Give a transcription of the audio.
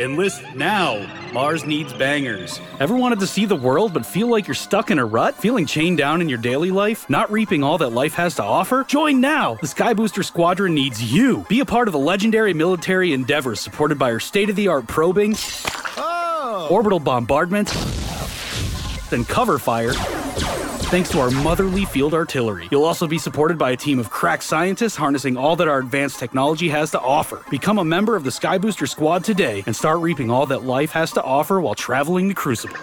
Enlist now. Mars needs bangers. Ever wanted to see the world but feel like you're stuck in a rut? Feeling chained down in your daily life? Not reaping all that life has to offer? Join now. The Sky Booster Squadron needs you. Be a part of the legendary military endeavors supported by our state of the art probing, oh. orbital bombardment, and cover fire. Thanks to our motherly field artillery. You'll also be supported by a team of crack scientists harnessing all that our advanced technology has to offer. Become a member of the Sky Booster Squad today and start reaping all that life has to offer while traveling the Crucible.